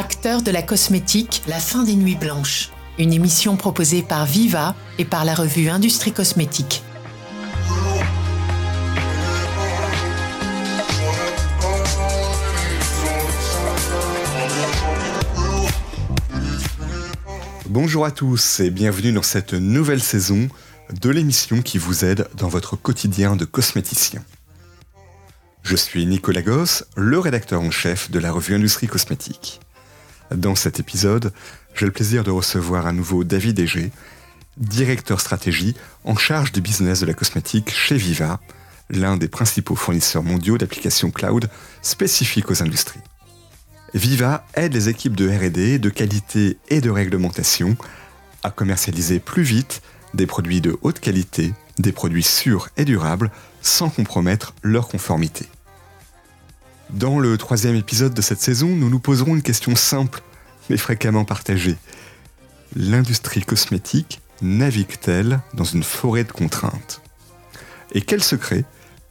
Acteurs de la cosmétique, la fin des nuits blanches. Une émission proposée par Viva et par la revue Industrie Cosmétique. Bonjour à tous et bienvenue dans cette nouvelle saison de l'émission qui vous aide dans votre quotidien de cosméticien. Je suis Nicolas Goss, le rédacteur en chef de la revue Industrie Cosmétique. Dans cet épisode, j'ai le plaisir de recevoir à nouveau David Egé, directeur stratégie en charge du business de la cosmétique chez Viva, l'un des principaux fournisseurs mondiaux d'applications cloud spécifiques aux industries. Viva aide les équipes de RD, de qualité et de réglementation à commercialiser plus vite des produits de haute qualité, des produits sûrs et durables sans compromettre leur conformité. Dans le troisième épisode de cette saison, nous nous poserons une question simple mais fréquemment partagée. L'industrie cosmétique navigue-t-elle dans une forêt de contraintes? Et quels secrets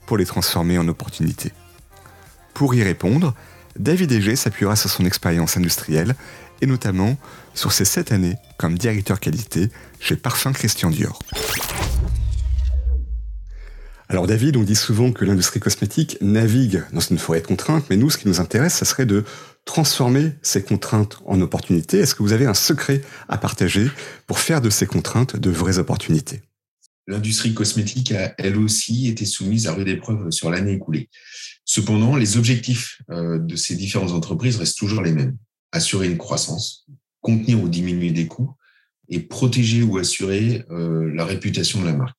pour les transformer en opportunités? Pour y répondre, David Egé s'appuiera sur son expérience industrielle et notamment sur ses sept années comme directeur qualité chez Parfum Christian Dior. Alors David, on dit souvent que l'industrie cosmétique navigue dans une forêt de contraintes, mais nous, ce qui nous intéresse, ça serait de transformer ces contraintes en opportunités. Est-ce que vous avez un secret à partager pour faire de ces contraintes de vraies opportunités? L'industrie cosmétique a, elle aussi, été soumise à rude épreuve sur l'année écoulée. Cependant, les objectifs euh, de ces différentes entreprises restent toujours les mêmes. Assurer une croissance, contenir ou diminuer des coûts et protéger ou assurer euh, la réputation de la marque.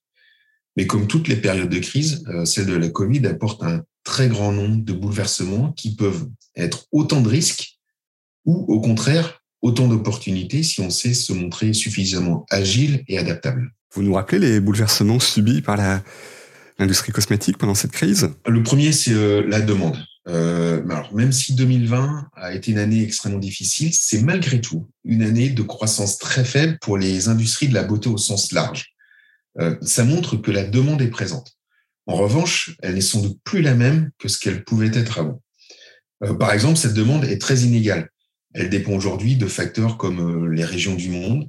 Mais comme toutes les périodes de crise, euh, celle de la Covid apporte un très grand nombre de bouleversements qui peuvent être autant de risques ou au contraire autant d'opportunités si on sait se montrer suffisamment agile et adaptable. Vous nous rappelez les bouleversements subis par l'industrie cosmétique pendant cette crise? Le premier, c'est euh, la demande. Euh, alors, même si 2020 a été une année extrêmement difficile, c'est malgré tout une année de croissance très faible pour les industries de la beauté au sens large. Euh, ça montre que la demande est présente. En revanche, elle n'est sans doute plus la même que ce qu'elle pouvait être avant. Euh, par exemple, cette demande est très inégale. Elle dépend aujourd'hui de facteurs comme euh, les régions du monde.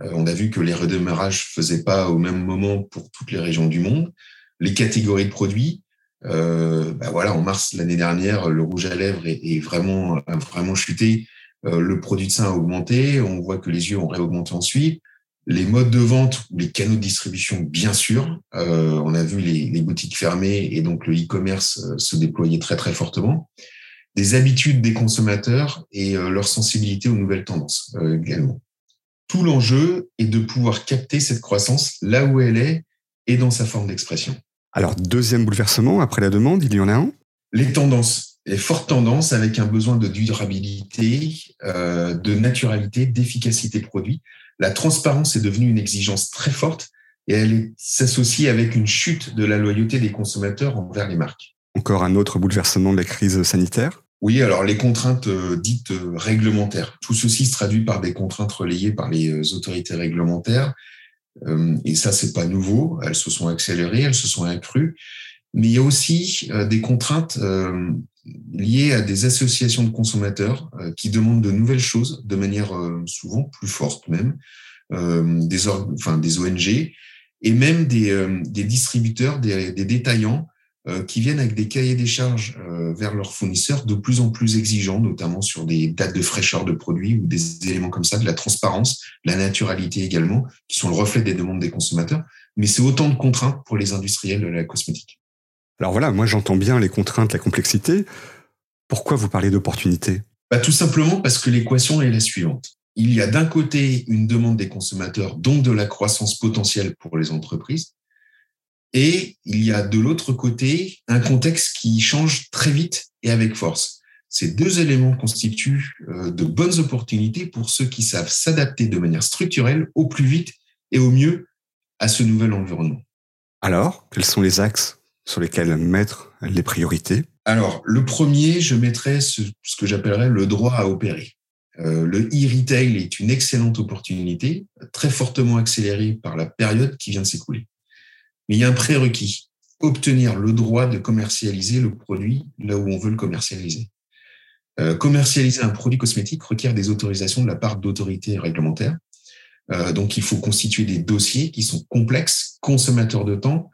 On a vu que les redémarrages ne faisaient pas au même moment pour toutes les régions du monde. Les catégories de produits, bah voilà, en mars l'année dernière, le rouge à lèvres est, vraiment a vraiment chuté. le produit de sein a augmenté. On voit que les yeux ont réaugmenté ensuite les modes de vente ou les canaux de distribution, bien sûr. Euh, on a vu les, boutiques fermées et donc le e-commerce euh, se déployer très très fortement. Des habitudes des consommateurs et euh, leur sensibilité aux nouvelles tendances également. Tout l'enjeu est de pouvoir capter cette croissance là où elle est et dans sa forme d'expression. Alors, deuxième bouleversement, après la demande, il y en a un Les tendances. Les fortes tendances avec un besoin de durabilité, de naturalité, d'efficacité produit la transparence est devenue une exigence très forte et elle s'associe avec une chute de la loyauté des consommateurs envers les marques. Encore un autre bouleversement de la crise sanitaire? Oui, alors les contraintes euh, dites euh, réglementaires. Tout ceci se traduit par des contraintes relayées par les euh, autorités réglementaires. Et ça, c'est pas nouveau. Elles se sont accélérées, elles se sont accrues. Mais il y a aussi des contraintes liées à des associations de consommateurs euh, qui demandent de nouvelles choses de manière euh, souvent plus forte même, euh, des, enfin, des ONG et même des, des distributeurs, des, des détaillants qui viennent avec des cahiers des charges vers leurs fournisseurs de plus en plus exigeants, notamment sur des dates de fraîcheur de produits ou des éléments comme ça, de la transparence, la naturalité également, qui sont le reflet des demandes des consommateurs. Mais c'est autant de contraintes pour les industriels de la cosmétique. Alors voilà, moi j'entends bien les contraintes, la complexité. Pourquoi vous parlez d'opportunité? Bah, Tout simplement parce que l'équation est la suivante. Il y a d'un côté une demande des consommateurs, donc de la croissance potentielle pour les entreprises, et il y a de l'autre côté un contexte qui change très vite et avec force. Ces deux éléments constituent euh, de bonnes opportunités pour ceux qui savent s'adapter de manière structurelle au plus vite et au mieux à ce nouvel environnement. Alors, quels sont les axes? Sur lesquels mettre les priorités Alors, le premier, je mettrais ce, que j'appellerais le droit à opérer. Euh, le e-retail est une excellente opportunité, très fortement accélérée par la période qui vient de s'écouler. Mais il y a un prérequis, obtenir le droit de commercialiser le produit là où on veut le commercialiser. commercialiser un produit cosmétique requiert des autorisations de la part d'autorités réglementaires. donc, il faut constituer des dossiers qui sont complexes, consommateurs de temps,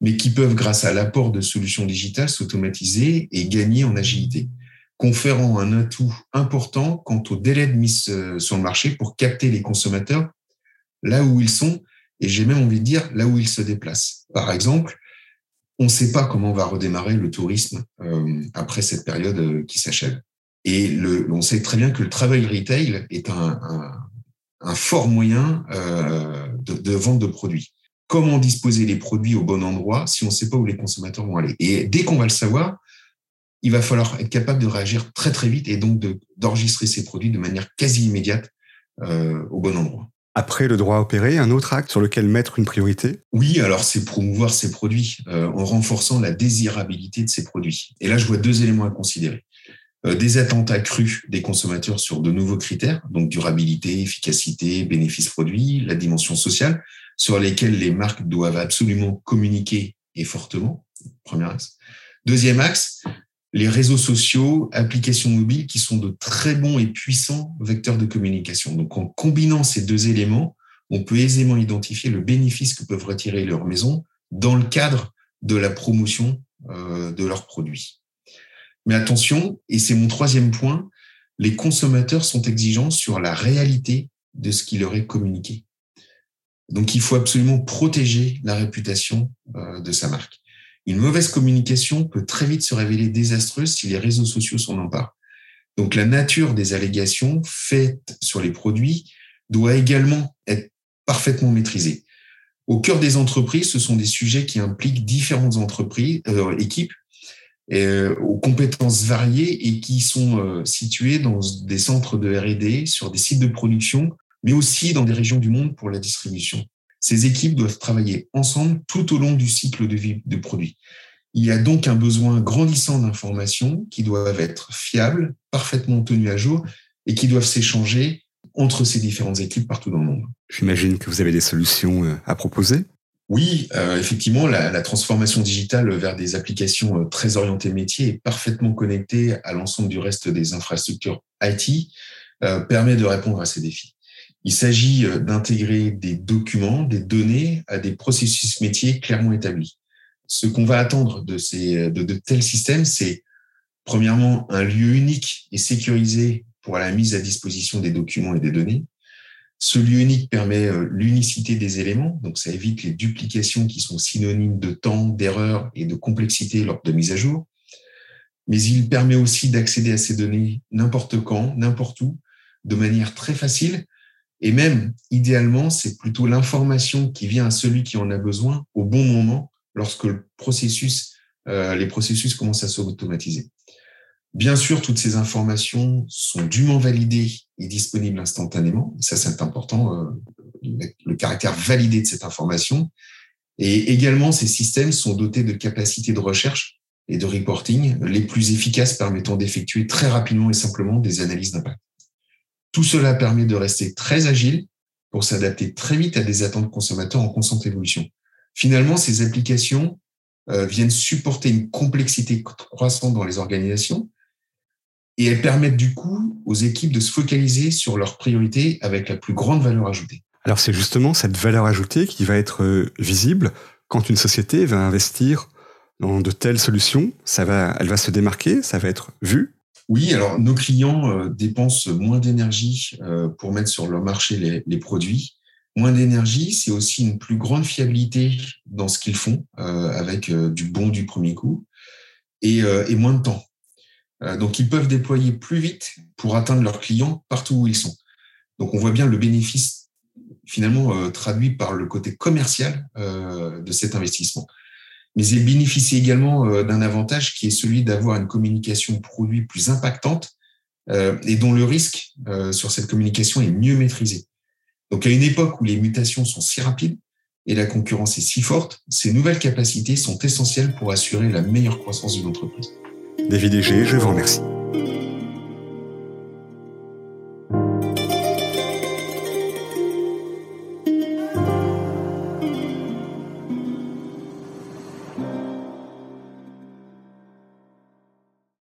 mais qui peuvent, grâce à l'apport de solutions digitales, s'automatiser et gagner en agilité, conférant un atout important quant au délai de mise euh, sur le marché pour capter les consommateurs là où ils sont, et j'ai même envie de dire là où ils se déplacent. Par exemple, on ne sait pas comment va redémarrer le tourisme euh, après cette période euh, qui s'achève. Et le, on sait très bien que le travel retail est un, un, fort moyen de, de vente de produits comment disposer les produits au bon endroit si on ne sait pas où les consommateurs vont aller. Et dès qu'on va le savoir, il va falloir être capable de réagir très très vite et donc d'enregistrer ces produits de manière quasi immédiate euh, au bon endroit. Après le droit à opérer, un autre acte sur lequel mettre une priorité? Oui, alors c'est promouvoir ces produits euh, en renforçant la désirabilité de ces produits. Et là, je vois deux éléments à considérer. Euh, des attentes accrues des consommateurs sur de nouveaux critères, donc durabilité, efficacité, bénéfice produit, la dimension sociale, sur lesquels les marques doivent absolument communiquer et fortement. Premier axe. Deuxième axe, les réseaux sociaux, applications mobiles qui sont de très bons et puissants vecteurs de communication. Donc, en combinant ces deux éléments, on peut aisément identifier le bénéfice que peuvent retirer leurs maisons dans le cadre de la promotion euh, de leurs produits. Mais attention, et c'est mon troisième point, les consommateurs sont exigeants sur la réalité de ce qui leur est communiqué. Donc, il faut absolument protéger la réputation euh, de sa marque. Une mauvaise communication peut très vite se révéler désastreuse si les réseaux sociaux s'en emparent. Donc, la nature des allégations faites sur les produits doit également être parfaitement maîtrisée. Au cœur des entreprises, ce sont des sujets qui impliquent différentes entreprises, euh, équipes, euh, aux compétences variées et qui sont euh, situées dans des centres de R&D, sur des sites de production mais aussi dans des régions du monde pour la distribution. Ces équipes doivent travailler ensemble tout au long du cycle de vie du produit. Il y a donc un besoin grandissant d'informations qui doivent être fiables, parfaitement tenues à jour et qui doivent s'échanger entre ces différentes équipes partout dans le monde. J'imagine que vous avez des solutions euh, à proposer. Oui, euh, effectivement, la, la, transformation digitale vers des applications euh, très orientées métiers et parfaitement connectées à l'ensemble du reste des infrastructures IT euh, permet de répondre à ces défis. Il s'agit euh, d'intégrer des documents, des données à des processus métiers clairement établis. Ce qu'on va attendre de, ces, de, de tels systèmes, c'est premièrement un lieu unique et sécurisé pour la mise à disposition des documents et des données. Ce lieu unique permet euh, l'unicité des éléments, donc ça évite les duplications qui sont synonymes de temps, d'erreur et de complexité lors de mise à jour. Mais il permet aussi d'accéder à ces données n'importe quand, n'importe où, de manière très facile et même, idéalement, c'est plutôt l'information qui vient à celui qui en a besoin au bon moment lorsque euh, les processus commencent à s'automatiser. Bien sûr, toutes ces informations sont dûment validées et disponibles instantanément. Ça, c'est important, euh, le caractère validé de cette information. Et également, ces systèmes sont dotés de capacités de recherche et de reporting les plus efficaces permettant d'effectuer très rapidement et simplement des analyses d'impact. Tout cela permet de rester très agile pour s'adapter très vite à des attentes consommateurs en constante évolution. Finalement, ces applications euh, viennent supporter une complexité croissante dans les organisations et elles permettent du coup aux équipes de se focaliser sur leurs priorités avec la plus grande valeur ajoutée. Alors c'est justement cette valeur ajoutée qui va être euh, visible quand une société va investir dans de telles solutions. Ça va, elle va se démarquer, ça va être vu oui, alors nos clients euh, dépensent moins d'énergie euh, pour mettre sur leur marché les, produits. Moins d'énergie, c'est aussi une plus grande fiabilité dans ce qu'ils font, euh, avec du bon du premier coup, et, moins de temps. donc ils peuvent déployer plus vite pour atteindre leurs clients partout où ils sont. Donc on voit bien le bénéfice finalement traduit par le côté commercial de cet investissement mais ils bénéficient également euh, d'un avantage qui est celui d'avoir une communication produit plus impactante euh, et dont le risque euh, sur cette communication est mieux maîtrisé. Donc à une époque où les mutations sont si rapides et la concurrence est si forte, ces nouvelles capacités sont essentielles pour assurer la meilleure croissance d'une entreprise. David G, je vous remercie.